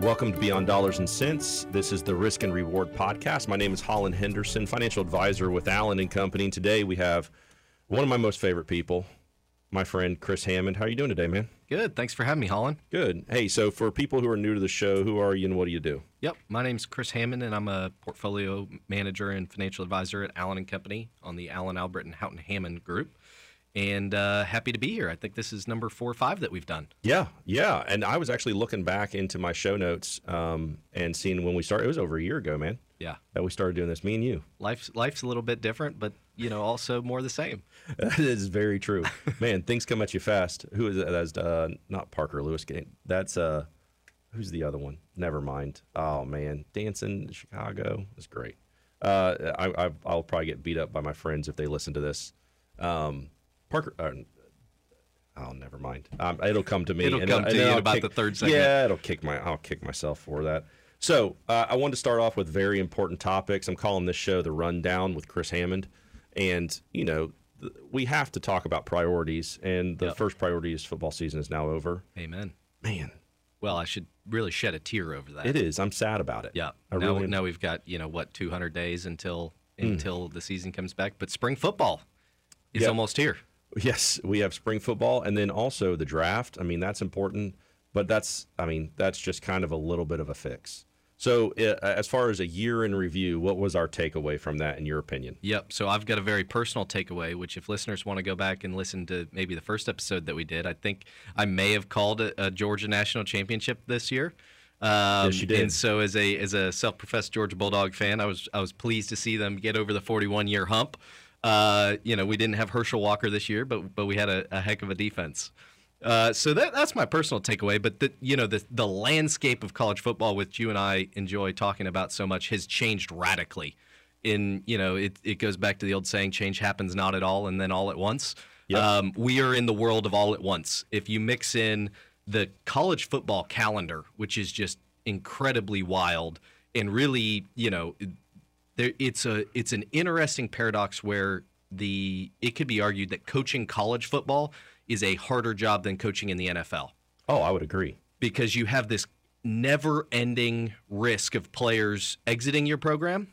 Welcome to Beyond Dollars and Cents. This is the Risk and Reward podcast. My name is Holland Henderson, financial advisor with Allen and Company. And today we have one of my most favorite people, my friend Chris Hammond. How are you doing today, man? Good. Thanks for having me, Holland. Good. Hey, so for people who are new to the show, who are you and what do you do? Yep. My name's Chris Hammond, and I'm a portfolio manager and financial advisor at Allen and Company on the Allen Albert and Houghton Hammond Group. And uh, happy to be here. I think this is number four or five that we've done. Yeah, yeah. And I was actually looking back into my show notes um, and seeing when we started. It was over a year ago, man. Yeah. That we started doing this. Me and you. Life's life's a little bit different, but you know, also more the same. That is very true, man. Things come at you fast. Who is that? That's uh, not Parker Lewis. That's uh, who's the other one? Never mind. Oh man, dancing in Chicago is great. Uh, I, I I'll probably get beat up by my friends if they listen to this. Um, Parker. Uh, oh, never mind. Um, it'll come to me. It'll come to then you I'll about kick- the third segment. Yeah, it'll kick my. I'll kick myself for that. So uh, I wanted to start off with very important topics. I'm calling this show the Rundown with Chris Hammond, and you know th- we have to talk about priorities. And the Yep. first priority is football season is now over. Amen. Man, Well, I should really shed a tear over that. it is. I'm sad about it. Yeah. I now, really now we've got you know what 200 days until Hmm. until the season comes back, but spring football is Yep. almost here. Yes, we have spring football, and then also the draft. I mean, that's important, but that's I mean that's just kind of a little bit of a fix. So, uh, as far as a year in review, what was our takeaway from that, in your opinion? Yep. So I've got a very personal takeaway, which if listeners want to go back and listen to maybe the first episode that we did, I think I may have called it a Georgia national championship this year. Um, Yes, you did. And so as a as a self-professed Georgia Bulldog fan, I was I was pleased to see them get over the 41 year hump. Uh, you know, we didn't have Herschel Walker this year, but but we had a, a heck of a defense. Uh, so that that's my personal takeaway. But the you know the the landscape of college football, which you and I enjoy talking about so much, has changed radically. In you know, it it goes back to the old saying, "Change happens not at all, and then all at once." Yep. Um, we are in the world of all at once. If you mix in the college football calendar, which is just incredibly wild, and really, you know, there it's a it's an interesting paradox where the it could be argued that coaching college football is a harder job than coaching in the NFL Oh, I would agree. because you have this never-ending risk of players exiting your program.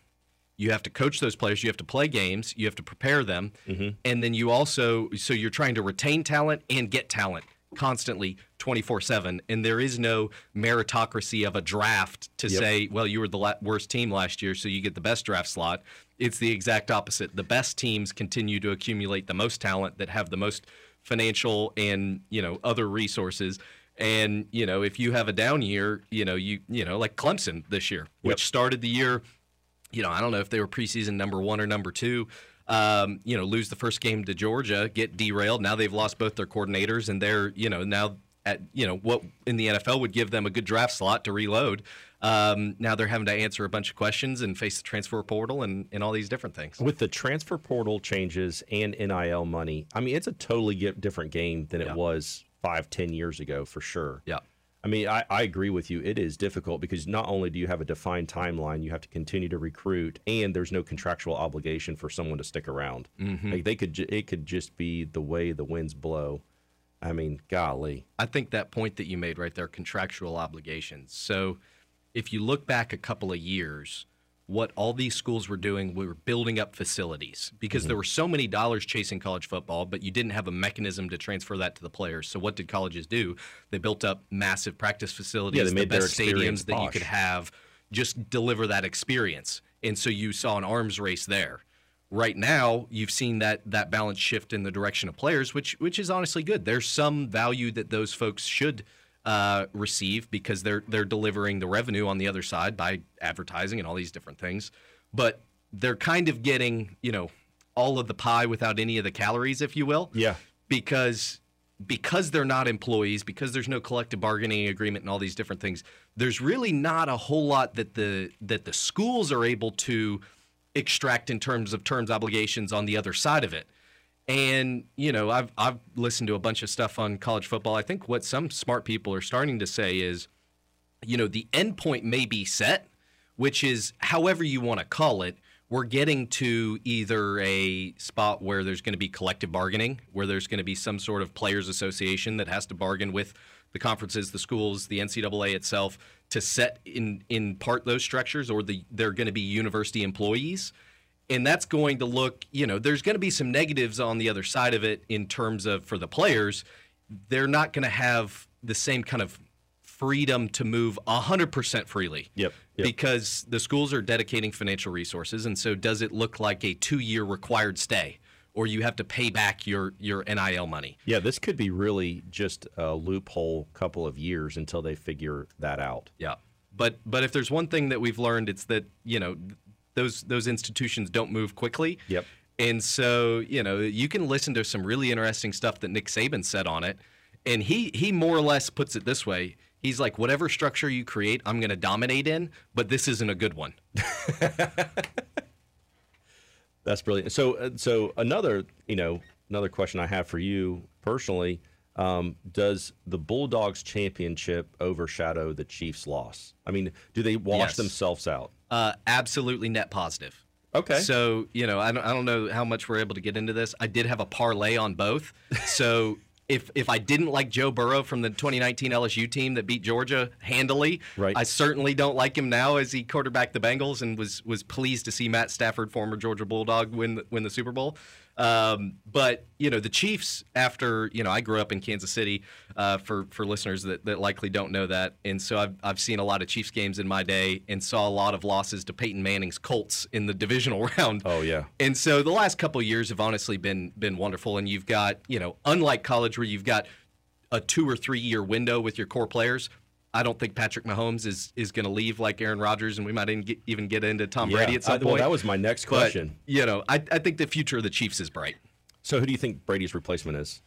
You have to coach those players, you have to play games, you have to prepare them, mm-hmm. and then you also so you're trying to retain talent and get talent constantly 24/7 and there is no meritocracy of a draft to Yep. say well you were the la- worst team last year so you get the best draft slot it's the exact opposite the best teams continue to accumulate the most talent that have the most financial and you know other resources and you know if you have a down year you know you you know like Clemson this year which started the year you know, I don't know if they were preseason number one or number two. Um, you know, lose the first game to Georgia, get derailed. Now they've lost both their coordinators, and they're you know now at you know what in the NFL would give them a good draft slot to reload. Um, now they're having to answer a bunch of questions and face the transfer portal and, and all these different things. With the transfer portal changes and NIL money, I mean, it's a totally different game than it Yeah. was five, ten years ago, for sure. Yeah. I mean, I, I agree with you. It is difficult because not only do you have a defined timeline, you have to continue to recruit, and there's no contractual obligation for someone to stick around. Mm-hmm. Like they could, it could just be the way the winds blow. I mean, golly. I think that point that you made right there, contractual obligations. So if you look back a couple of years, what all these schools were doing, we were building up facilities because there mm-hmm. were so many dollars chasing college football, but you didn't have a mechanism to transfer that to the players. So what did colleges do? They built up massive practice facilities, Yeah, they made the their best experience stadiums that you could have, just deliver that experience. And so you saw an arms race there. Right now, you've seen that that balance shift in the direction of players, which which is honestly good. There's some value that those folks should uh, receive because they're they're delivering the revenue on the other side by advertising and all these different things. But they're kind of getting you know all of the pie without any of the calories, if you will Yeah. because because they're not employees, because there's no collective bargaining agreement and all these different things, there's really not a whole lot that the that the schools are able to extract in terms of terms obligations on the other side of it. And you know, I've I've listened to a bunch of stuff on college football. I think what some smart people are starting to say is, you know, the end point may be set, which is however you want to call it. We're getting to either a spot where there's going to be collective bargaining, where there's going to be some sort of players association that has to bargain with the conferences, the schools, the NCAA itself to set in in part those structures, or the they're going to be university employees. And that's going to look, you know, there's going to be some negatives on the other side of it in terms of for the players, they're not going to have the same kind of freedom to move 100% freely. Yep, yep. Because the schools are dedicating financial resources. And so does it look like a two year required stay? Or you have to pay back your, your NIL money. Yeah, this could be really just a loophole couple of years until they figure that out. Yeah. But but if there's one thing that we've learned, it's that, you know, those those institutions don't move quickly. Yep. And so, you know, you can listen to some really interesting stuff that Nick Saban said on it. And he he more or less puts it this way. He's like, whatever structure you create, I'm going to dominate in, but this isn't a good one. That's brilliant. So, uh, so another, you know, another question I have for you personally: um, Does the Bulldogs championship overshadow the Chiefs' loss? I mean, do they wash Yes. themselves out? Uh, absolutely net positive. Okay. So, you know, I don't, I don't know how much we're able to get into this. I did have a parlay on both. So, if if I didn't like Joe Burrow from the 2019 LSU team that beat Georgia handily, Right. I certainly don't like him now as he quarterbacked the Bengals and was was pleased to see Matt Stafford, former Georgia Bulldog, win win the Super Bowl. Um, but you know, the Chiefs. After you know, I grew up in Kansas City. Uh, for for listeners that, that likely don't know that, and so I've I've seen a lot of Chiefs games in my day, and saw a lot of losses to Peyton Manning's Colts in the divisional round. Oh, yeah. And so the last couple of years have honestly been been wonderful, and you've got you know, unlike college where you've got a two or three year window with your core players. I don't think Patrick Mahomes is is going to leave like Aaron Rodgers, and we might even get, even get into Tom Brady at some I- point. well, that was my next But, question. you know, I, I think the future of the Chiefs is bright. So, who do you think Brady's replacement is?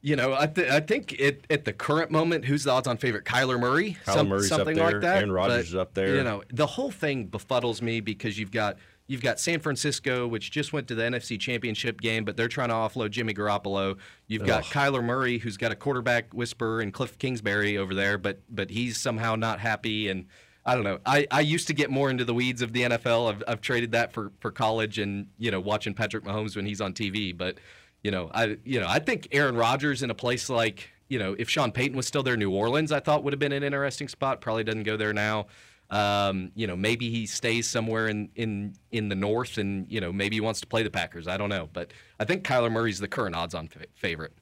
You know, I, th- I think it, at the current moment, who's the odds-on favorite? Kyler Murray, Kyler Murray's up something there. like that. Aaron Rodgers But, is up there. You know, the whole thing befuddles me because you've got you've got San Francisco, which just went to the NFC Championship game, but they're trying to offload Jimmy Garoppolo. You've got Ugh. Kyler Murray, who's got a quarterback whisperer, and Cliff Kingsbury over there, but but he's somehow not happy and. I don't know. I, I used to get more into the weeds of the NFL. I've, I've traded that for, for college and you know watching Patrick Mahomes when he's on TV. But you know, I you know I think Aaron Rodgers in a place like you know if Sean Payton was still there, New Orleans, I thought would have been an interesting spot. Probably doesn't go there now. Um, you know, maybe he stays somewhere in in in the north, and you know maybe he wants to play the Packers. I don't know, but I think Kyler Murray's the current odds-on fa- favorite.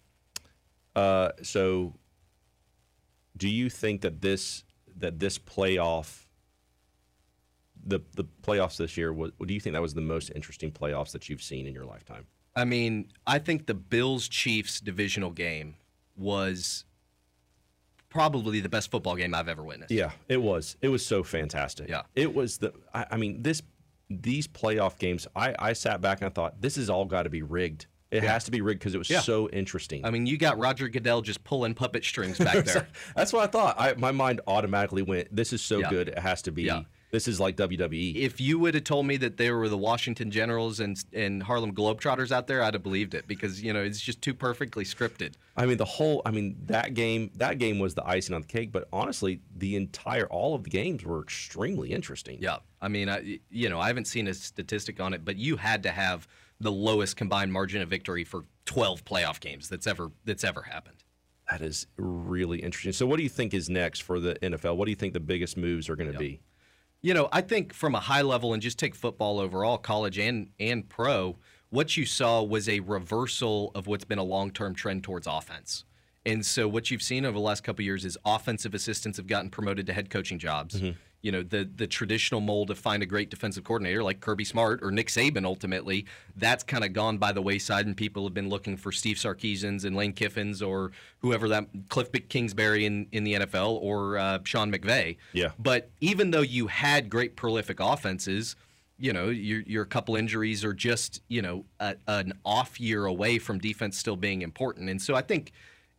Uh, so, do you think that this that this playoff, the the playoffs this year, was, do you think that was the most interesting playoffs that you've seen in your lifetime? I mean, I think the Bills Chiefs divisional game was probably the best football game I've ever witnessed. Yeah, it was. It was so fantastic. Yeah. it was the. I, I mean, this these playoff games. I I sat back and I thought this has all got to be rigged. It has to be rigged because it was Yeah. so interesting. I mean, you got Roger Goodell just pulling puppet strings back there. That's what I thought. I, my mind automatically went. This is so Yeah. good. It has to be. This is like E." WWE. if you would have told me that they were the Washington Generals and and Harlem Globetrotters out there, I'd have believed it because you know it's just too perfectly scripted. I mean, the whole. I mean, that game. That game was the icing on the cake. But honestly, the entire all of the games were extremely interesting. Yeah, I mean, I you know I haven't seen a statistic on it, but you had to have the lowest combined margin of victory for 12 playoff games that's ever that's ever happened. That is really interesting. So, what do you think is next for the NFL? What do you think the biggest moves are going to be? You know, I think from a high level and just take football overall, college and and pro, what you saw was a reversal of what's been a long-term trend towards offense. And so what you've seen over the last couple years is offensive assistants have gotten promoted to head coaching jobs. Mm-hmm. You know, the the traditional mold of find a great defensive coordinator like Kirby Smart or Nick Saban ultimately, that's kind of gone by the wayside and people have been looking for Steve Sarkisians and Lane Kiffins or whoever that Cliff Kingsbury in, in the NFL or uh, Sean McVay. Yeah. But even though you had great prolific offenses, you know, your your couple injuries are just, you know, a, an off year away from defense still being important. And so I think,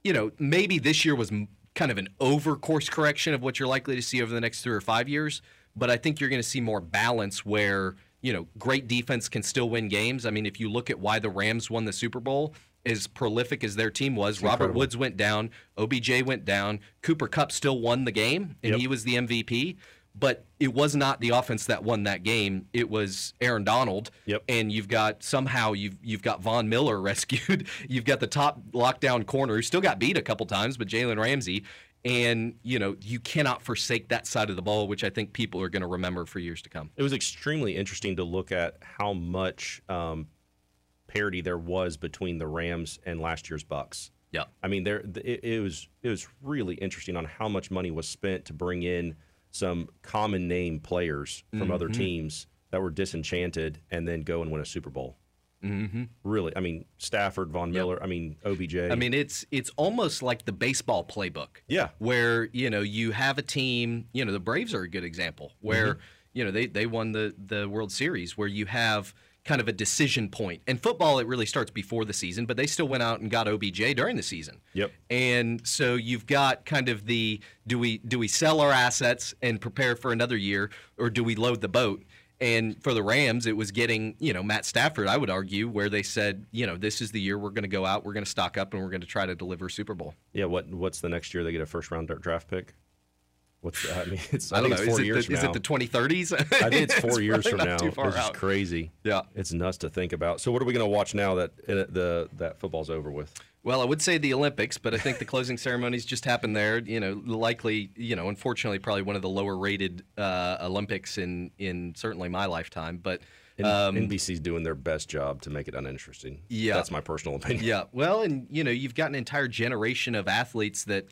you know, maybe this year was kind of an over course correction of what you're likely to see over the next 3 or 5 years, but I think you're going to see more balance where, you know, great defense can still win games. I mean, if you look at why the Rams won the Super Bowl, as prolific as their team was, Robert incredible. Woods went down, OBJ went down, Cooper Kupp still won the game and Yep. he was the MVP. But it was not the offense that won that game. It was Aaron Donald. Yep. And you've got somehow you've you've got Von Miller rescued. you've got the top lockdown corner who still got beat a couple times, but Jalen Ramsey. And you know you cannot forsake that side of the ball, which I think people are going to remember for years to come. It was extremely interesting to look at how much um, parity there was between the Rams and last year's Bucs. Yeah. I mean, there it, it was it was really interesting on how much money was spent to bring in some common name players from other teams that were disenchanted and then go and win a Super Bowl. Mm-hmm. Really, I mean Stafford, Von Miller, I mean OBJ. I mean, it's it's almost like the baseball playbook. Yeah. Where, you know, you have a team, you know, the Braves are a good example where, you know, they, they won the, the World Series where you have kind of a decision point. And football, it really starts before the season, but they still went out and got OBJ during the season. Yep. And so you've got kind of the do we do we sell our assets and prepare for another year or do we load the boat? And for the Rams, it was getting, you know, Matt Stafford, I would argue, where they said, you know, this is the year we're going to go out, we're going to stock up, and we're going to try to deliver a Super Bowl. yeah, what what's the next year they get a first round draft pick? What's I mean, it's I, I don't think know. it's four Is, it the, is it the 2030s? I think it's four years from now. Too it's crazy. Yeah. it's nuts to think about. So, what are we going to watch now that uh, the that football's over with? Well, I would say the Olympics, but I think the closing ceremonies just happened there. You know, likely, you know, unfortunately, probably one of the lower rated uh, Olympics in in certainly my lifetime. But um, NBC's doing their best job to make it uninteresting. Yeah. that's my personal opinion. yeah, well, and you know, you've got an entire generation of athletes that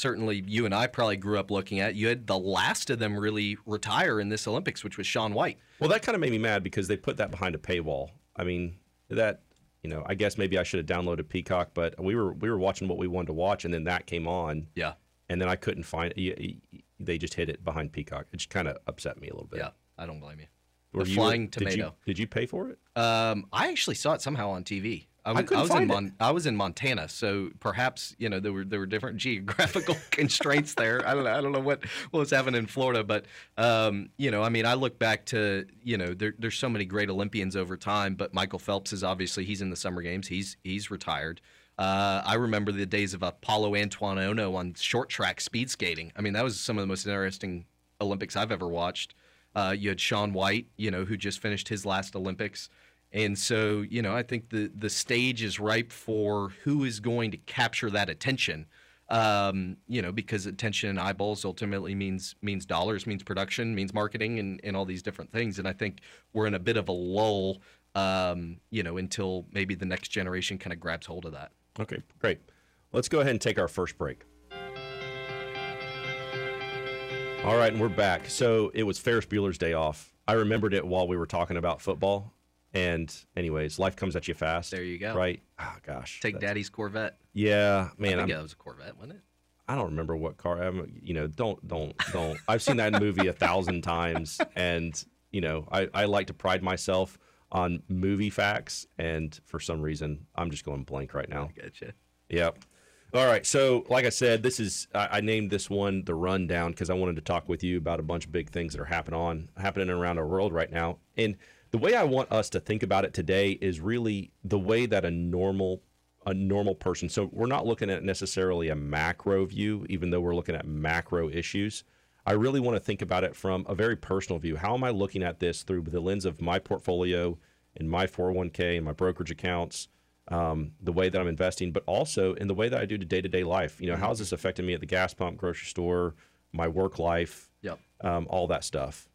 certainly you and I probably grew up looking at. You had the last of them really retire in this Olympics, which was Shaun White. Well, that kind of made me mad because they put that behind a paywall. I mean, that you know, I guess maybe I should have downloaded Peacock, but we were we were watching what we wanted to watch, and then that came on, Yeah, and then I couldn't find. They just hid it behind Peacock. It just kind of upset me a little bit. yeah, I don't blame you. Were The you- flying did you- tomato. Did you pay for it? Um, I actually saw it somehow on TV. I was, in. Mon- I was in Montana, so perhaps you know there were there were different geographical constraints there. I don't know, I don't know what, what was happening in Florida, but um, you know, I mean, I look back to you know there, there's so many great Olympians over time, but Michael Phelps is obviously he's in the Summer Games. He's he's retired. Uh, I remember the days of Apollo Antoine Ohno on short track speed skating. I mean, that was some of the most interesting Olympics I've ever watched. Uh, you had Shaun White, you know, who just finished his last Olympics. And so, you know, I think the the stage is ripe for who is going to capture that attention. Um, you know, because attention and eyeballs ultimately means means dollars, means production, means marketing, and, and all these different things. And I think we're in a bit of a lull, um, you know, until maybe the next generation kind of grabs hold of that. Okay, great. Let's go ahead and take our first break. All right, and we're back. So it was Ferris Bueller's Day Off. I remembered it while we were talking about football. And, anyways, life comes at you fast. There you go. Right? Oh, gosh. Take Daddy's Corvette. Yeah, man. think I'm, that was a Corvette, wasn't it? I don't remember what car. I'm, you know, don't, don't, don't. I've seen that movie a thousand times, and you know, I, I like to pride myself on movie facts, and for some reason, I'm just going blank right now. Gotcha. Yep. All right. So, like I said, this is I, I named this one the rundown because I wanted to talk with you about a bunch of big things that are happening on happening around our world right now. And the way I want us to think about it today is really the way that a normal a normal person. So we're not looking at necessarily a macro view, even though we're looking at macro issues. I really want to think about it from a very personal view. How am I looking at this through the lens of my portfolio and my 401k and my brokerage accounts? um, the way that I'm investing, but also in the way that I do to day to day life. You know, how is this affecting me at the gas pump, grocery store, my work life, Yep. um, all that stuff?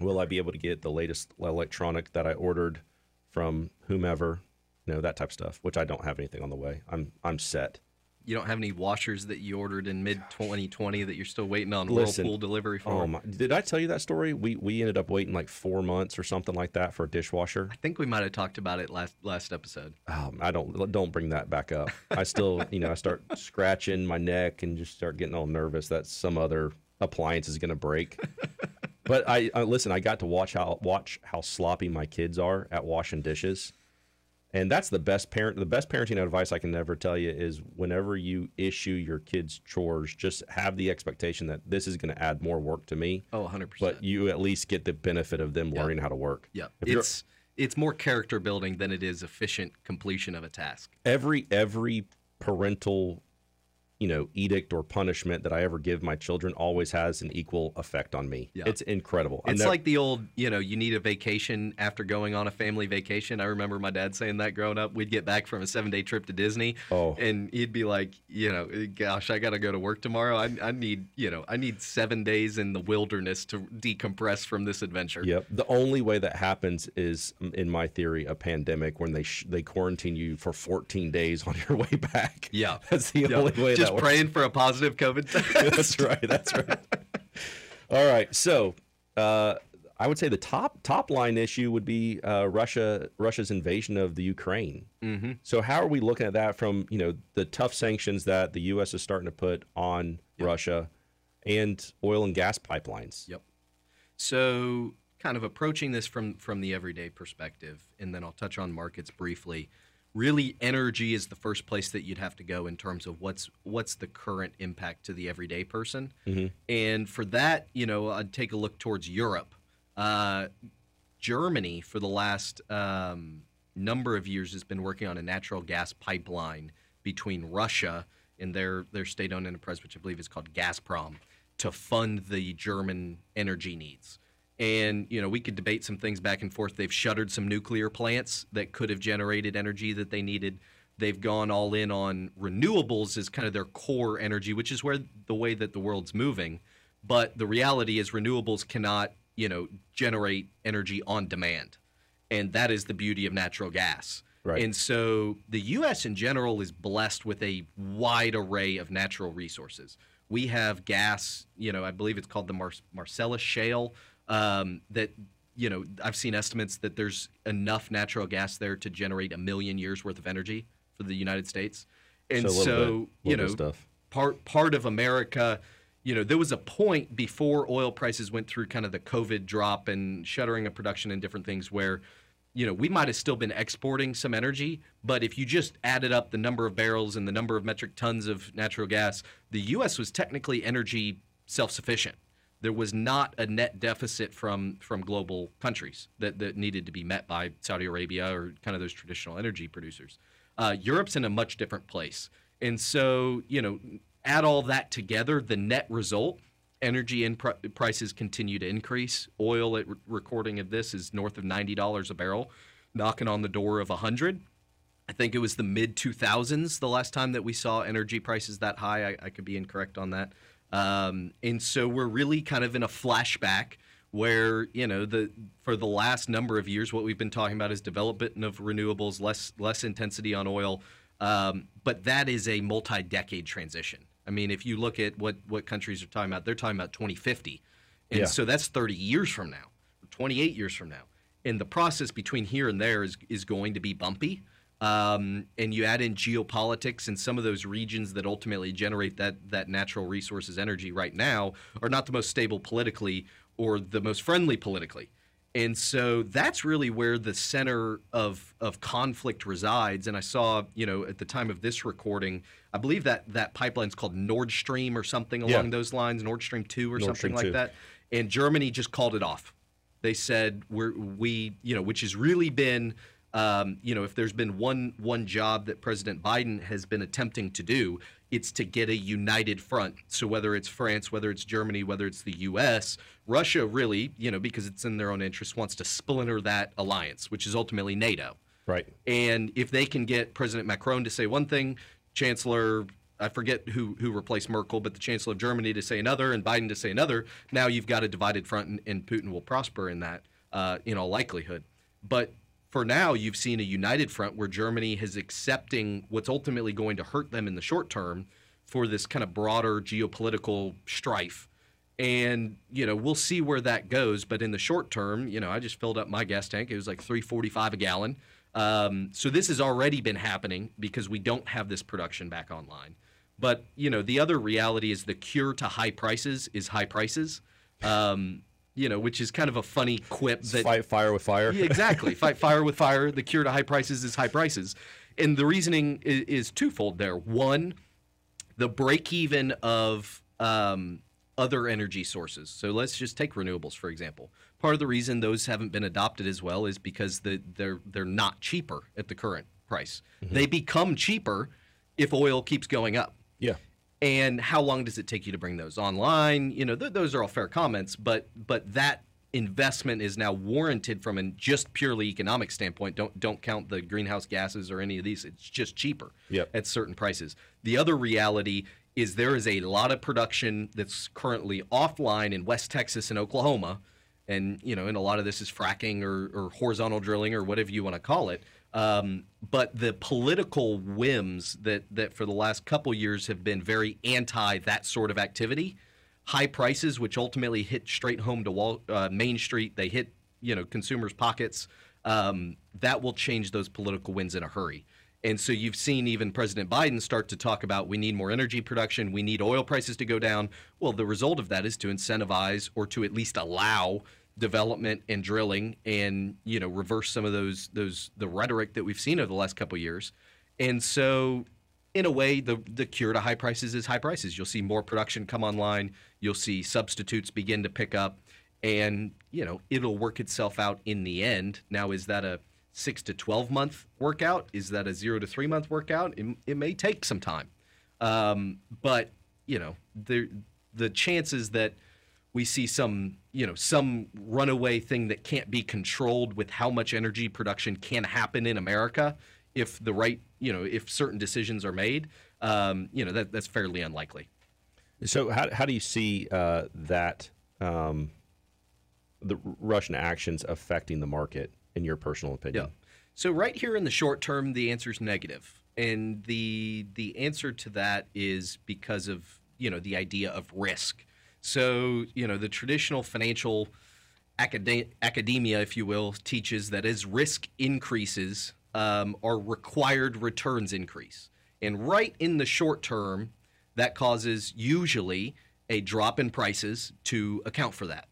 Will I be able to get the latest electronic that I ordered from whomever? You know, that type of stuff, which I don't have anything on the way. I'm I'm set. You don't have any washers that you ordered in mid 2020 that you're still waiting on Listen, Whirlpool delivery for? Oh my! Did I tell you that story? We we ended up waiting like four months or something like that for a dishwasher. I think we might have talked about it last last episode. Um, I don't don't bring that back up. I still, you know, I start scratching my neck and just start getting all nervous that some other appliance is going to break. but I, I listen. I got to watch how watch how sloppy my kids are at washing dishes, and that's the best parent. The best parenting advice I can ever tell you is whenever you issue your kids chores, just have the expectation that this is going to add more work to me, Oh, 100%. but you at least get the benefit of them learning how to work. yeah. It's it's more character building than it is efficient completion of a task. every every parental you know edict or punishment that I ever give my children always has an equal effect on me. Yeah. It's incredible. It's like the old, you know, you need a vacation after going on a family vacation. I remember my dad saying that growing up. We'd get back from a seven day trip to Disney, Oh. and he'd be like, you know, gosh, I got to go to work tomorrow. I, I need, you know, I need seven days in the wilderness to decompress from this adventure. Yep. The only way that happens is, mm, in my theory, a pandemic when they sh- they quarantine you for 14 days on your way back. Yeah. That's the Yeah. only way Just works. praying for a positive COVID test. that's right. That's right. All right. So, uh, I would say the top top line issue would be uh, Russia Russia's invasion of the Ukraine. Mm-hmm. So, how are we looking at that from you know the tough sanctions that the U.S. is starting to put on Russia and oil and gas pipelines? Yep. So, kind of approaching this from from the everyday perspective, and then I'll touch on markets briefly. Really, energy is the first place that you'd have to go in terms of what's what's the current impact to the everyday person. And for that, you know, I'd take a look towards Europe. Uh, Germany, for the last um, number of years, has been working on a natural gas pipeline between Russia and their their state-owned enterprise, which I believe is called Gazprom, to fund the German energy needs. And you know, we could debate some things back and forth. They've shuttered some nuclear plants that could have generated energy that they needed. They've gone all in on renewables as kind of their core energy, which is where the way that the world's moving. But the reality is, renewables cannot, you know, generate energy on demand, and that is the beauty of natural gas. Right. And so the U.S. in general is blessed with a wide array of natural resources. We have gas, you know, I believe it's called the Mar- Marcellus Shale. Um, that you know, I've seen estimates that there's enough natural gas there to generate a million years worth of energy for the United States. And So so, bit- you know, part part of America, you know, there was a point before oil prices went through kind of the COVID drop and shuttering of production and different things where, you know, we might have still been exporting some energy, but if you just added up the number of barrels and the number of metric tons of natural gas, the U.S. was technically energy self-sufficient. There was not a net deficit from from global countries that, that needed to be met by Saudi Arabia or kind of those traditional energy producers. Uh, Europe's in a much different place. And so, you know, add all that together, the net result, energy in pr- prices continue to increase. Oil at re- recording of this is north of $90 a barrel, knocking on the door of 100. I think it was the mid 2000s the last time that we saw energy prices that high. I, I could be incorrect on that. Um, and so we're really kind of in a flashback where you know the for the last number of years what we've been talking about is development of renewables, less less intensity on oil, um, but that is a multi-decade transition. I mean, if you look at what what countries are talking about, they're talking about 2050, and Yeah. so that's 30 years from now, 28 years from now, and the process between here and there is is going to be bumpy. Um, and you add in geopolitics and some of those regions that ultimately generate that that natural resources energy right now are not the most stable politically or the most friendly politically. And so that's really where the center of of conflict resides. And I saw, you know, at the time of this recording, I believe that that pipeline's called Nord Stream or something Yeah. along those lines, Nord Stream two or Nord something Stream like 2. that. And Germany just called it off. They said we're we you know which has really been um, you know if there's been one one job that President Biden has been attempting to do it's to get a united front. So whether it's France, whether it's Germany, whether it's the U.S., Russia really you know because it's in their own interest wants to splinter that alliance, which is ultimately NATO. Right. And if they can get President Macron to say one thing, Chancellor, I forget who who replaced Merkel, but the Chancellor of Germany to say another, and Biden to say another, now you've got a divided front, and, and Putin will prosper in that, uh, in all likelihood. But for now, you've seen a united front where Germany is accepting what's ultimately going to hurt them in the short term for this kind of broader geopolitical strife. And you know we'll see where that goes, but in the short term, you know I just filled up my gas tank. It was like 3.45 a gallon. Um, so this has already been happening because we don't have this production back online. But you know the other reality is the cure to high prices is high prices. Um, you know, which is kind of a funny quip that Fight fire with fire. yeah, exactly. Fight fire with fire. The cure to high prices is high prices. And the reasoning is, is twofold there. One, the break even of um, other energy sources. So let's just take renewables, for example. Part of the reason those haven't been adopted as well is because the, they're, they're not cheaper at the current price. They become cheaper if oil keeps going up. Yeah. And how long does it take you to bring those online? You know, th- those are all fair comments, but but that investment is now warranted from a just purely economic standpoint. Don't don't count the greenhouse gases or any of these. It's just cheaper Yep. at certain prices. The other reality is there is a lot of production that's currently offline in West Texas and Oklahoma, and you know, and a lot of this is fracking or, or horizontal drilling or whatever you want to call it. Um, but the political whims that that for the last couple years have been very anti that sort of activity, high prices, which ultimately hit straight home to Wall, uh, Main Street, they hit you know consumers' pockets. Um, that will change those political winds in a hurry. And so you've seen even President Biden start to talk about we need more energy production, we need oil prices to go down. Well, the result of that is to incentivize or to at least allow development and drilling and you know reverse some of those those the rhetoric that we've seen over the last couple years. And so in a way the the cure to high prices is high prices. You'll see more production come online, you'll see substitutes begin to pick up and you know it'll work itself out in the end. Now is that a 6 to 12 month workout? Is that a 0 to 3 month workout? It, it may take some time. Um, but you know, the the chances that we see some, you know, some runaway thing that can't be controlled with how much energy production can happen in America if the right, you know, if certain decisions are made, um, you know, that that's fairly unlikely. So how how do you see uh, that um, the Russian actions affecting the market in your personal opinion? Yeah. So right here in the short term, the answer is negative, and the the answer to that is because of you know the idea of risk. So you know the traditional financial acad- academia, if you will, teaches that as risk increases, um, our required returns increase, and right in the short term, that causes usually a drop in prices to account for that.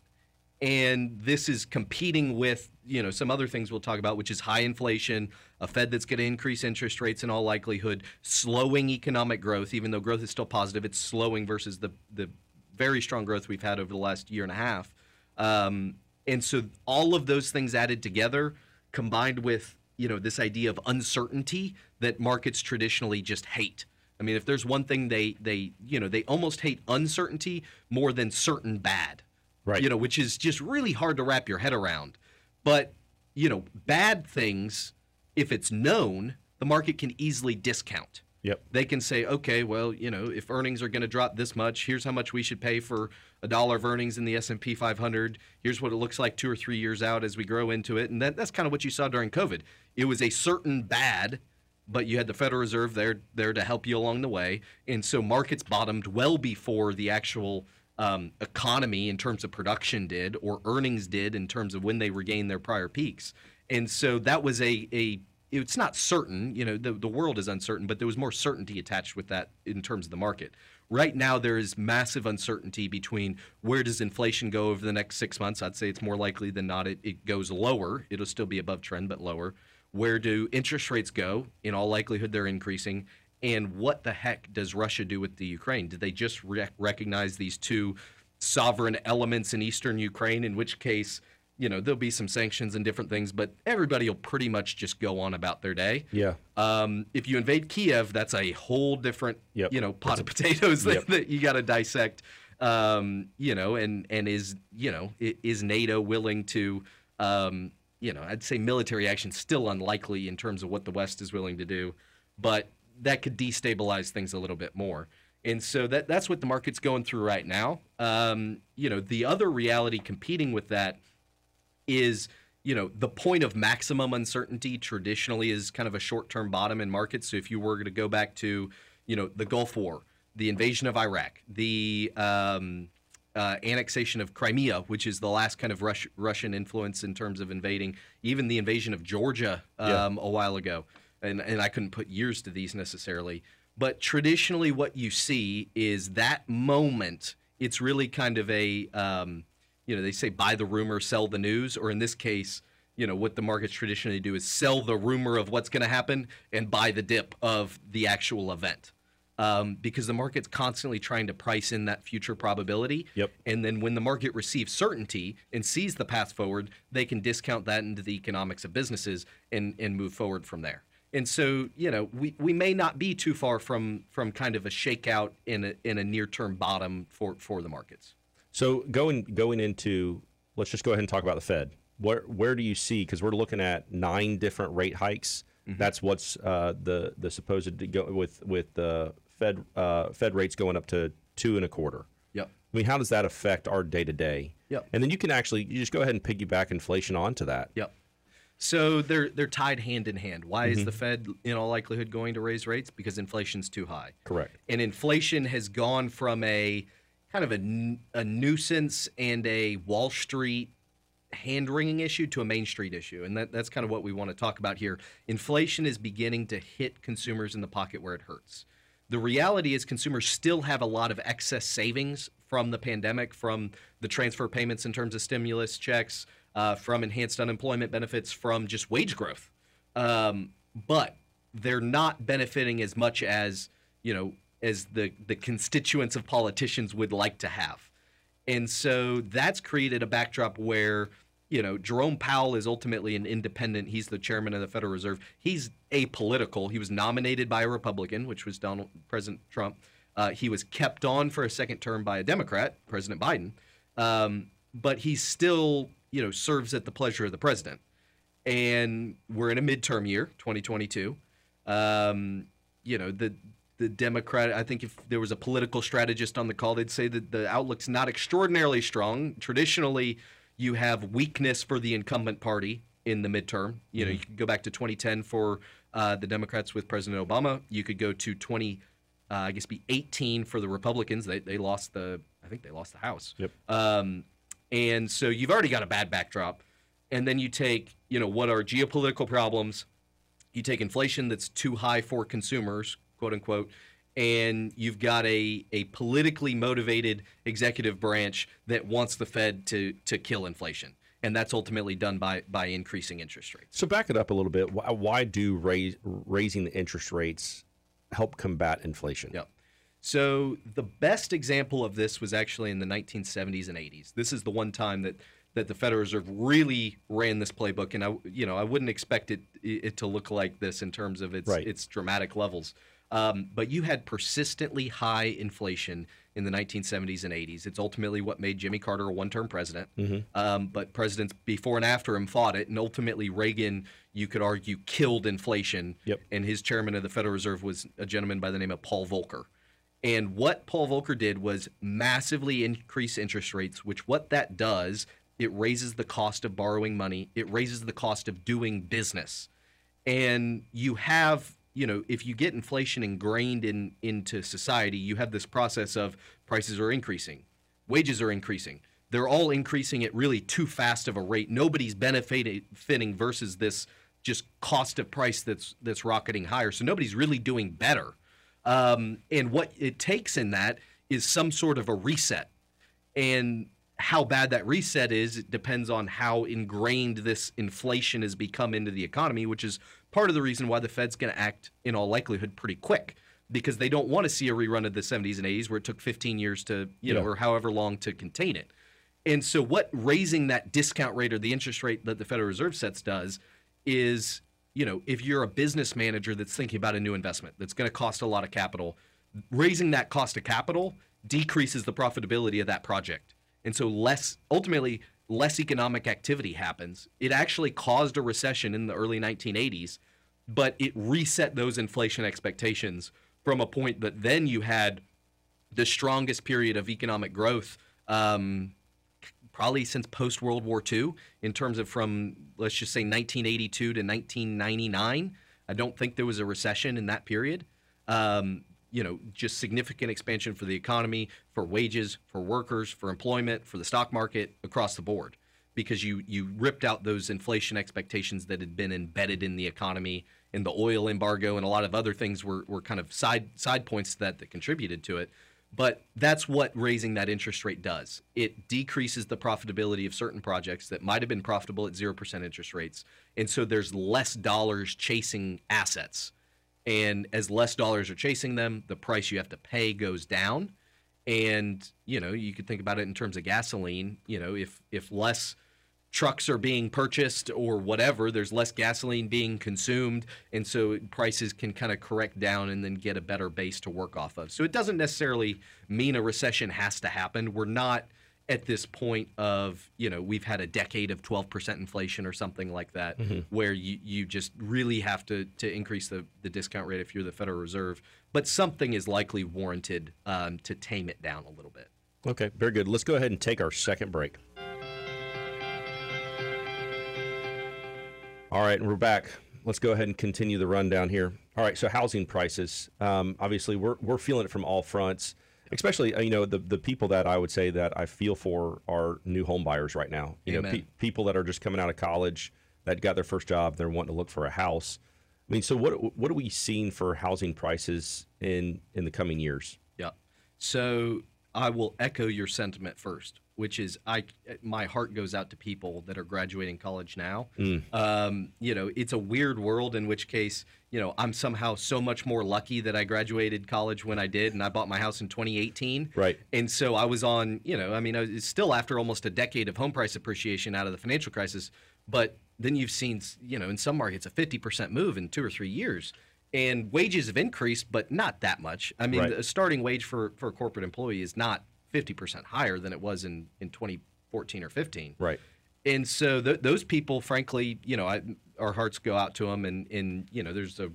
And this is competing with you know some other things we'll talk about which is high inflation a fed that's going to increase interest rates in all likelihood slowing economic growth even though growth is still positive it's slowing versus the the very strong growth we've had over the last year and a half um, and so all of those things added together combined with you know this idea of uncertainty that markets traditionally just hate i mean if there's one thing they they you know they almost hate uncertainty more than certain bad Right. you know, which is just really hard to wrap your head around. But, you know, bad things, if it's known, the market can easily discount. Yep. They can say, okay, well, you know, if earnings are going to drop this much, here's how much we should pay for a dollar of earnings in the S&P 500. Here's what it looks like two or three years out as we grow into it, and that, that's kind of what you saw during COVID. It was a certain bad, but you had the Federal Reserve there there to help you along the way, and so markets bottomed well before the actual um, economy in terms of production did or earnings did in terms of when they regained their prior peaks. And so that was a, a it's not certain, you know, the, the world is uncertain, but there was more certainty attached with that in terms of the market. Right now, there is massive uncertainty between where does inflation go over the next six months. I'd say it's more likely than not it, it goes lower. It'll still be above trend, but lower. Where do interest rates go? In all likelihood, they're increasing and what the heck does Russia do with the Ukraine? Did they just rec- recognize these two sovereign elements in eastern Ukraine? In which case, you know, there'll be some sanctions and different things, but everybody will pretty much just go on about their day. Yeah. Um, if you invade Kiev, that's a whole different, Yep. you know, pot of potatoes that, Yep. that you got to dissect. Um, you know, and and is you know is NATO willing to, um, you know, I'd say military action still unlikely in terms of what the West is willing to do, but that could destabilize things a little bit more. And so that that's what the market's going through right now. Um, you know, the other reality competing with that is you know the point of maximum uncertainty traditionally is kind of a short-term bottom in markets. So if you were to go back to you know the gulf war the invasion of iraq the um, uh, annexation of crimea which is the last kind of Rus- russian influence in terms of invading even the invasion of georgia Yeah. um, a while ago. And, and i couldn't put years to these necessarily. But traditionally what you see is that moment it's really kind of a um, you know, they say buy the rumor, sell the news, or in this case, you know, what the markets traditionally do is sell the rumor of what's going to happen and buy the dip of the actual event. Um, because the market's constantly trying to price in that future probability. Yep. And then when the market receives certainty and sees the path forward, they can discount that into the economics of businesses and, and move forward from there. And so, you know, we, we may not be too far from from kind of a shakeout in a in a near term bottom for for the markets. So going going into let's just go ahead and talk about the Fed. Where where do you see? Because we're looking at nine different rate hikes. Mm-hmm. That's what's uh, the the supposed to go with with the Fed uh, Fed rates going up to two and a quarter. Yep. I mean, how does that affect our day to day? Yep. And then you can actually you just go ahead and piggyback inflation onto that. Yep. So they're they're tied hand in hand. Why mm-hmm. is the Fed in all likelihood going to raise rates? Because inflation's too high. Correct. And inflation has gone from a kind of a, a nuisance and a Wall Street hand wringing issue to a Main Street issue. And that, that's kind of what we want to talk about here. Inflation is beginning to hit consumers in the pocket where it hurts. The reality is, consumers still have a lot of excess savings from the pandemic, from the transfer payments in terms of stimulus checks, uh, from enhanced unemployment benefits, from just wage growth. Um, but they're not benefiting as much as you know as the the constituents of politicians would like to have, and so that's created a backdrop where you know Jerome Powell is ultimately an independent. He's the chairman of the Federal Reserve. He's apolitical. He was nominated by a Republican, which was Donald President Trump. Uh, he was kept on for a second term by a Democrat, President Biden. Um, but he still you know, serves at the pleasure of the president. And we're in a midterm year, 2022. Um, you know, the the Democrat. I think if there was a political strategist on the call, they'd say that the outlook's not extraordinarily strong. Traditionally, you have weakness for the incumbent party in the midterm. You know, mm-hmm. you could go back to 2010 for uh, the Democrats with President Obama. You could go to 20, uh, I guess, be 18 for the Republicans. They they lost the, I think they lost the House. Yep. Um, and so you've already got a bad backdrop. And then you take, you know, what are geopolitical problems? You take inflation that's too high for consumers, quote unquote, and you've got a, a politically motivated executive branch that wants the Fed to to kill inflation. And that's ultimately done by by increasing interest rates. So back it up a little bit. Why, why do raise, raising the interest rates help combat inflation? Yep. So the best example of this was actually in the 1970s and 80s. This is the one time that that the Federal Reserve really ran this playbook, and I, you know, I wouldn't expect it it to look like this in terms of its right. its dramatic levels. Um, but you had persistently high inflation in the 1970s and 80s. It's ultimately what made Jimmy Carter a one-term president. Mm-hmm. Um, but presidents before and after him fought it, and ultimately Reagan, you could argue, killed inflation. Yep. And his chairman of the Federal Reserve was a gentleman by the name of Paul Volcker. And what Paul Volcker did was massively increase interest rates, which what that does, it raises the cost of borrowing money, it raises the cost of doing business. And you have, you know, if you get inflation ingrained in into society, you have this process of prices are increasing, wages are increasing. They're all increasing at really too fast of a rate. Nobody's benefiting versus this just cost of price that's that's rocketing higher. So nobody's really doing better. Um, and what it takes in that is some sort of a reset. And how bad that reset is, it depends on how ingrained this inflation has become into the economy, which is part of the reason why the Fed's going to act in all likelihood pretty quick because they don't want to see a rerun of the 70s and 80s where it took 15 years to, you know, or however long to contain it. And so what raising that discount rate or the interest rate that the Federal Reserve sets does is you know, if you're a business manager that's thinking about a new investment that's going to cost a lot of capital, raising that cost of capital decreases the profitability of that project. And so less ultimately less economic activity happens. It actually caused a recession in the early 1980s, but it reset those inflation expectations from a point that then you had the strongest period of economic growth um, probably since post World War II, in terms of from, let's just say, 1982 to 1999. I don't think there was a recession in that period. Um, you know, just significant expansion for the economy, for wages, for workers, for employment, for the stock market across the board, because you you ripped out those inflation expectations that had been embedded in the economy, and the oil embargo, and a lot of other things were were kind of side side points that that contributed to it. But that's what raising that interest rate does. It decreases the profitability of certain projects that might have been profitable at 0% interest rates. And so there's less dollars chasing assets. And as less dollars are chasing them, the price you have to pay goes down. And, you know, you could think about it in terms of gasoline. You know, if if less trucks are being purchased or whatever. There's less gasoline being consumed, and so prices can kind of correct down and then get a better base to work off of. So it doesn't necessarily mean a recession has to happen. We're not at this point of you know we've had a decade of 12% inflation or something like that where you, you just really have to, to increase the, the discount rate if you're the federal reserve but something is likely warranted um, to tame it down a little bit Okay, very good. Let's go ahead and take our second break. All right, and we're back. Let's go ahead and continue the rundown here. All right, so housing prices. Um, obviously, we're we're feeling it from all fronts. Especially, uh, you know, the the people that I would say that I feel for are new home buyers right now. You know, pe- people that are just coming out of college that got their first job, they're wanting to look for a house. I mean, so what what are we seeing for housing prices in in the coming years? Yeah. So I will echo your sentiment first, which is I my heart goes out to people that are graduating college now. Um, you know, it's a weird world in which case, you know, I'm somehow so much more lucky that I graduated college when I did and I bought my house in 2018. Right. And so I was on, you know, I mean, I was still after almost a decade of home price appreciation out of the financial crisis, but then you've seen, you know, in some markets a 50% move in 2 or 3 years. And wages have increased, but not that much. I mean, Right. a starting wage for, for a corporate employee is not 50% higher than it was in, in 2014 or 15. Right. And so th- those people, frankly, you know, I, our hearts go out to them, and, and you know, there's a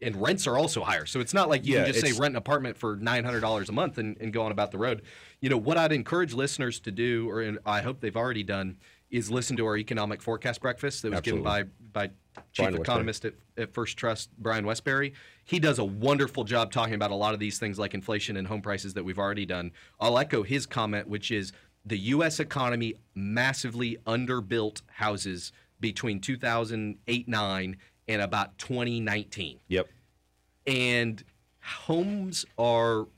and rents are also higher. So it's not like you Yeah, can just say rent an apartment for nine hundred dollars a month and, and go on about the road. You know, what I'd encourage listeners to do, or I hope they've already done, is listen to our economic forecast breakfast that was given by by Chief Brian Economist at, at First Trust, Brian Wesbury. He does a wonderful job talking about a lot of these things like inflation and home prices that we've already done. I'll echo his comment, which is the U.S. economy massively underbuilt houses between 2008 9 and about 2019 Yep. and homes are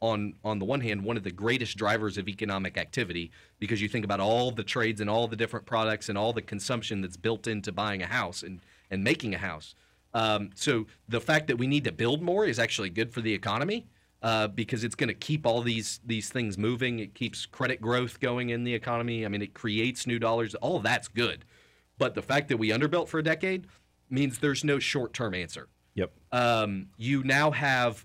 on on the one hand one of the greatest drivers of economic activity because you think about all the trades and all the different products and all the consumption that's built into buying a house and and making a house. Um, so the fact that we need to build more is actually good for the economy uh, because it's going to keep all these these things moving. It keeps credit growth going in the economy. I mean, it creates new dollars. All that's good, but the fact that we underbuilt for a decade means there's no short term answer Yep. um, you now have,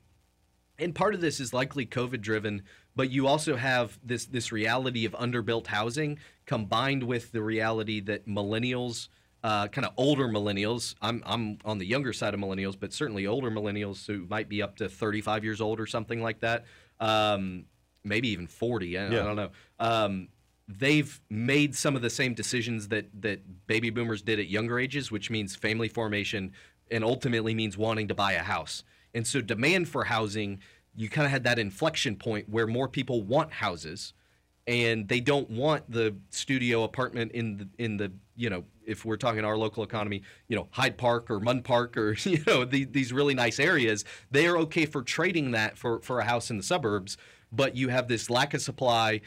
and part of this is likely COVID driven, but you also have this this reality of underbuilt housing combined with the reality that millennials, uh, kind of older millennials, I'm I'm on the younger side of millennials, but certainly older millennials who might be up to 35 years old or something like that, um, maybe even 40. I, I don't know. Um, they've made some of the same decisions that that baby boomers did at younger ages, which means family formation and ultimately means wanting to buy a house. And so demand for housing, you kind of had that inflection point where more people want houses and they don't want the studio apartment in the in the you know if we're talking our local economy you know Hyde Park or Munn Park or you know the, these really nice areas they are okay for trading that for for a house in the suburbs but you have this lack of supply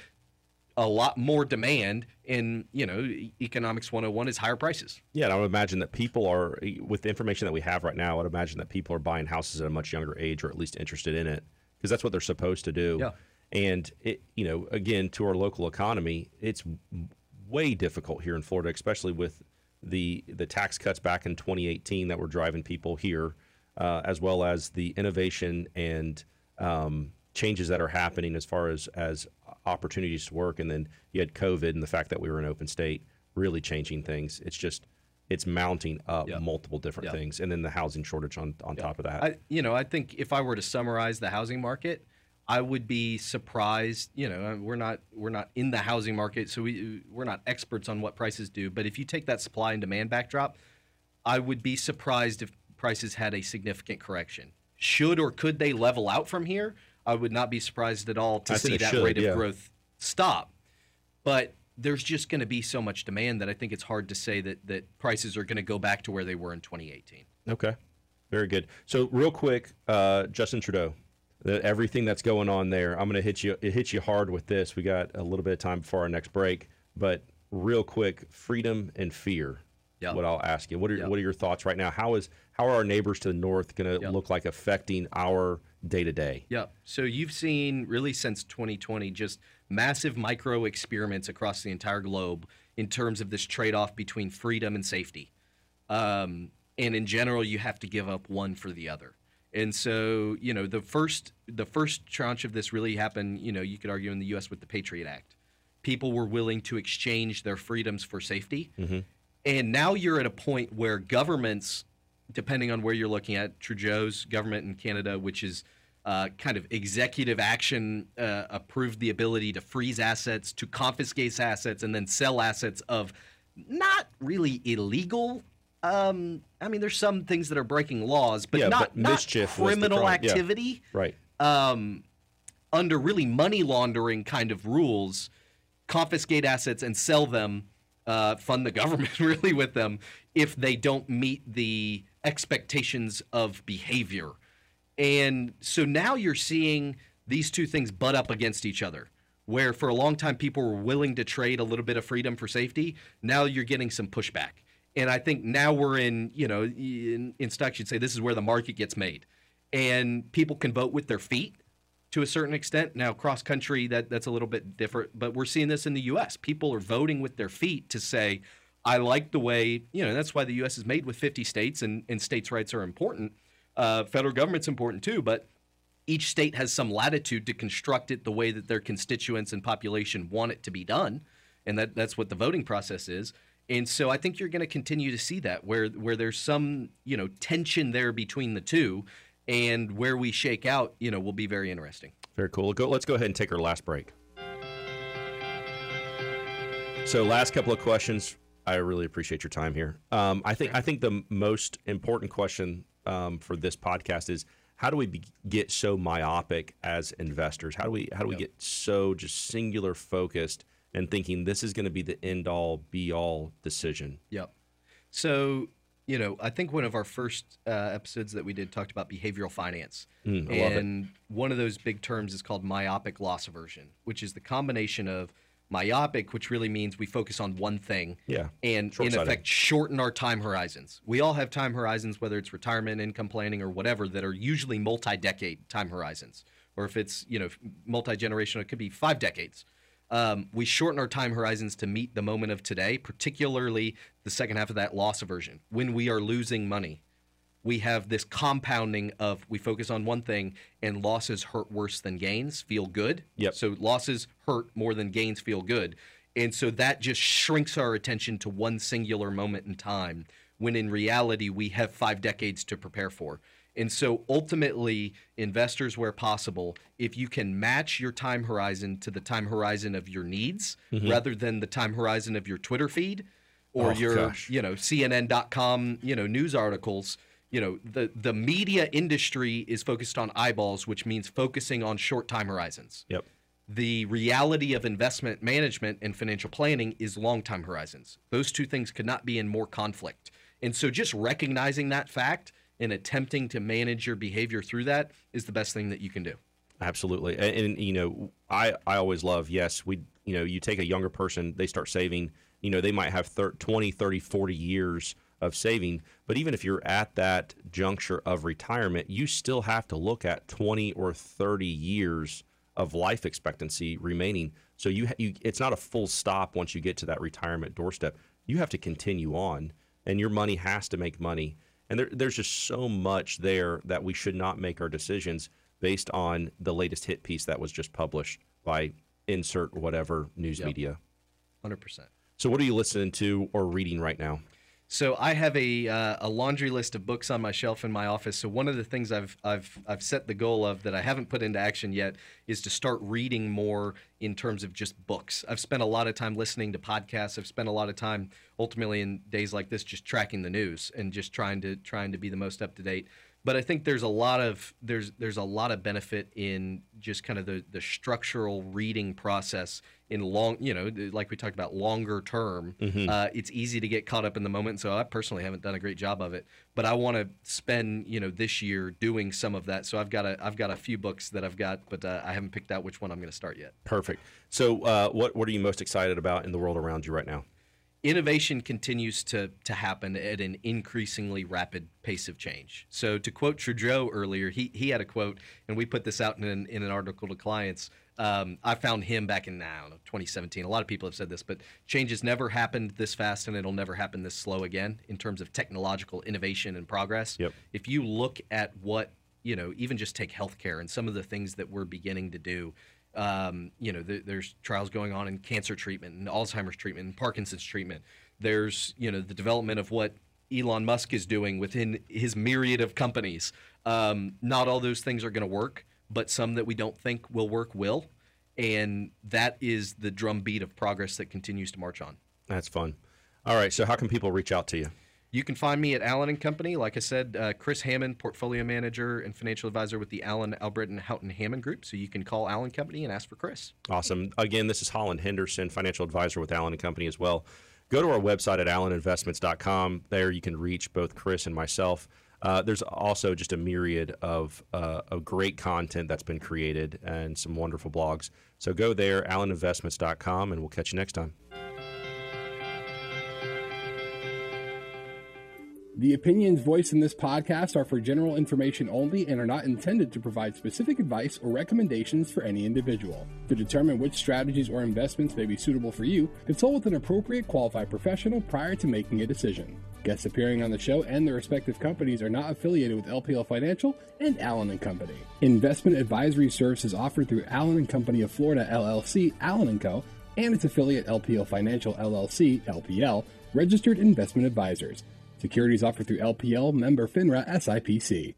a lot more demand and you know economics 101 is higher prices Yeah, and I would imagine that people are, with the information that we have right now, I would imagine that people are buying houses at a much younger age, or at least interested in it, because that's what they're supposed to do. Yeah. And it, you know, again, to our local economy, it's way difficult here in Florida, especially with the the tax cuts back in 2018 that were driving people here, uh, as well as the innovation and um, changes that are happening as far as as opportunities to work. And then you had COVID and the fact that we were an open state really changing things. It's just it's mounting up Yeah. multiple different Yeah. things, and then the housing shortage on on top of that. I, you know, I think if I were to summarize the housing market, I would be surprised. You know, we're not we're not in the housing market, so we we're not experts on what prices do. But if you take that supply and demand backdrop, I would be surprised if prices had a significant correction. Should or could they level out from here? I would not be surprised at all to I see that should, rate of yeah. growth stop. But there's just going to be so much demand that I think it's hard to say that that prices are going to go back to where they were in 2018. Okay, very good. So real quick, uh, Justin Trudeau, the, everything that's going on there, I'm going to hit you. It hits you hard with this. We got a little bit of time before our next break, but real quick, freedom and fear. Yeah. What I'll ask you, what are Yeah. what are your thoughts right now? How is how are our neighbors to the north going to Yeah. look like affecting our day to day? Yeah. So you've seen really since 2020 just massive micro experiments across the entire globe in terms of this trade-off between freedom and safety. Um, and in general, you have to give up one for the other. And so, you know, the first the first tranche of this really happened. You know, you could argue in the U.S. with the Patriot Act, people were willing to exchange their freedoms for safety. And now you're at a point where governments, depending on where you're looking at, Trudeau's government in Canada, which is uh, kind of executive action, uh, approved the ability to freeze assets, to confiscate assets, and then sell assets of not really illegal. Um, I mean, there's some things that are breaking laws, but Yeah, not, but not mischief the criminal crime, yeah. activity Right. um, under really money laundering kind of rules, confiscate assets and sell them, uh, fund the government really with them if they don't meet the expectations of behavior. And so now you're seeing these two things butt up against each other. Where for a long time people were willing to trade a little bit of freedom for safety, now you're getting some pushback. And I think now we're in, you know, in, in stocks, you'd say this is where the market gets made. And people can vote with their feet to a certain extent. Now, cross country, that that's a little bit different, but we're seeing this in the U.S. People are voting with their feet to say, "I like the way." You know, that's why the U.S. is made with 50 states, and and states' rights are important. Uh, federal government's important too, but each state has some latitude to construct it the way that their constituents and population want it to be done, and that that's what the voting process is. And so I think you're going to continue to see that where where there's some you know tension there between the two, and where we shake out, you know, will be very interesting. Very cool. Go, let's go ahead and take our last break. So, last couple of questions. I really appreciate your time here. Um, I think I think the most important question um, for this podcast is how do we be, get so myopic as investors? How do we how do we get so just singular focused and thinking this is going to be the end all be all decision? Yep. So, you know, I think one of our first uh, episodes that we did talked about behavioral finance. Mm, I love it. and one of those big terms is called myopic loss aversion, which is the combination of myopic, which really means we focus on one thing. Yeah, And in effect, shorten our time horizons. We all have time horizons, whether it's retirement, income planning, or whatever, that are usually multi-decade time horizons. Or if it's you know multi-generational, it could be five decades. Um, we shorten our time horizons to meet the moment of today, particularly the second half of that loss aversion, when we are losing money we have this compounding of we focus on one thing and losses hurt worse than gains feel good. Yep. so losses hurt more than gains feel good. And so that just shrinks our attention to one singular moment in time when in reality we have five decades to prepare for and so ultimately investors where possible if you can match your time horizon to the time horizon of your needs mm-hmm. rather than the time horizon of your twitter feed or Oh, your gosh. you know cnn.com you know news articles you know the the media industry is focused on eyeballs which means focusing on short time horizons Yep. the reality of investment management and financial planning is long time horizons those two things could not be in more conflict and so just recognizing that fact and attempting to manage your behavior through that is the best thing that you can do Absolutely. And, and, you know, I, I always love, yes, we, you know, you take a younger person, they start saving, you know, they might have thir- 20, 30, 40 years of saving. But even if you're at that juncture of retirement, you still have to look at 20 or 30 years of life expectancy remaining. So you, you it's not a full stop once you get to that retirement doorstep. You have to continue on, and your money has to make money. And there, there's just so much there that we should not make our decisions based on the latest hit piece that was just published by insert whatever news Yep. media. 100% So, what are you listening to or reading right now? So I have a uh, a laundry list of books on my shelf in my office. So one of the things I've I've I've set the goal of that I haven't put into action yet is to start reading more in terms of just books. I've spent a lot of time listening to podcasts. I've spent a lot of time ultimately in days like this just tracking the news and just trying to trying to be the most up to date. But I think there's a lot of there's there's a lot of benefit in just kind of the the structural reading process in long you know like we talked about longer term. Uh, it's easy to get caught up in the moment. So I personally haven't done a great job of it, but I want to spend you know this year doing some of that. So I've got a I've got a few books that I've got, but uh, I haven't picked out which one I'm going to start yet. Perfect. So, uh, what what are you most excited about in the world around you right now? innovation continues to to happen at an increasingly rapid pace of change. So to quote Trudeau earlier, he he had a quote, and we put this out in an, in an article to clients. Um, I found him back in I don't know 2017. A lot of people have said this, but change has never happened this fast, and it'll never happen this slow again in terms of technological innovation and progress. Yep. If you look at what you know, even just take healthcare and some of the things that we're beginning to do. Um, you know, th- there's trials going on in cancer treatment and Alzheimer's treatment and Parkinson's treatment. There's you know the development of what Elon Musk is doing within his myriad of companies. Um, not all those things are going to work, but some that we don't think will work will. And that is the drumbeat of progress that continues to march on. That's fun. All right. So, how can people reach out to you? You can find me at Allen and Company. Like I said, uh, Chris Hammond, portfolio manager and financial advisor with the Allen, Albritton, Houghton Hammond Group. So you can call Allen Company and ask for Chris. Awesome. Again, this is Holland Henderson, financial advisor with Allen and Company as well. Go to our website at alleninvestments.com. There you can reach both Chris and myself. Uh, there's also just a myriad of, uh, of great content that's been created and some wonderful blogs. So go there, alleninvestments.com, and we'll catch you next time. The opinions voiced in this podcast are for general information only and are not intended to provide specific advice or recommendations for any individual. To determine which strategies or investments may be suitable for you, consult with an appropriate qualified professional prior to making a decision. Guests appearing on the show and their respective companies are not affiliated with LPL Financial and Allen Company. Investment advisory services offered through Allen Company of Florida LLC, Allen Co, and its affiliate LPL Financial LLC, LPL, registered investment advisors. Securities offered through LPL member FINRA SIPC.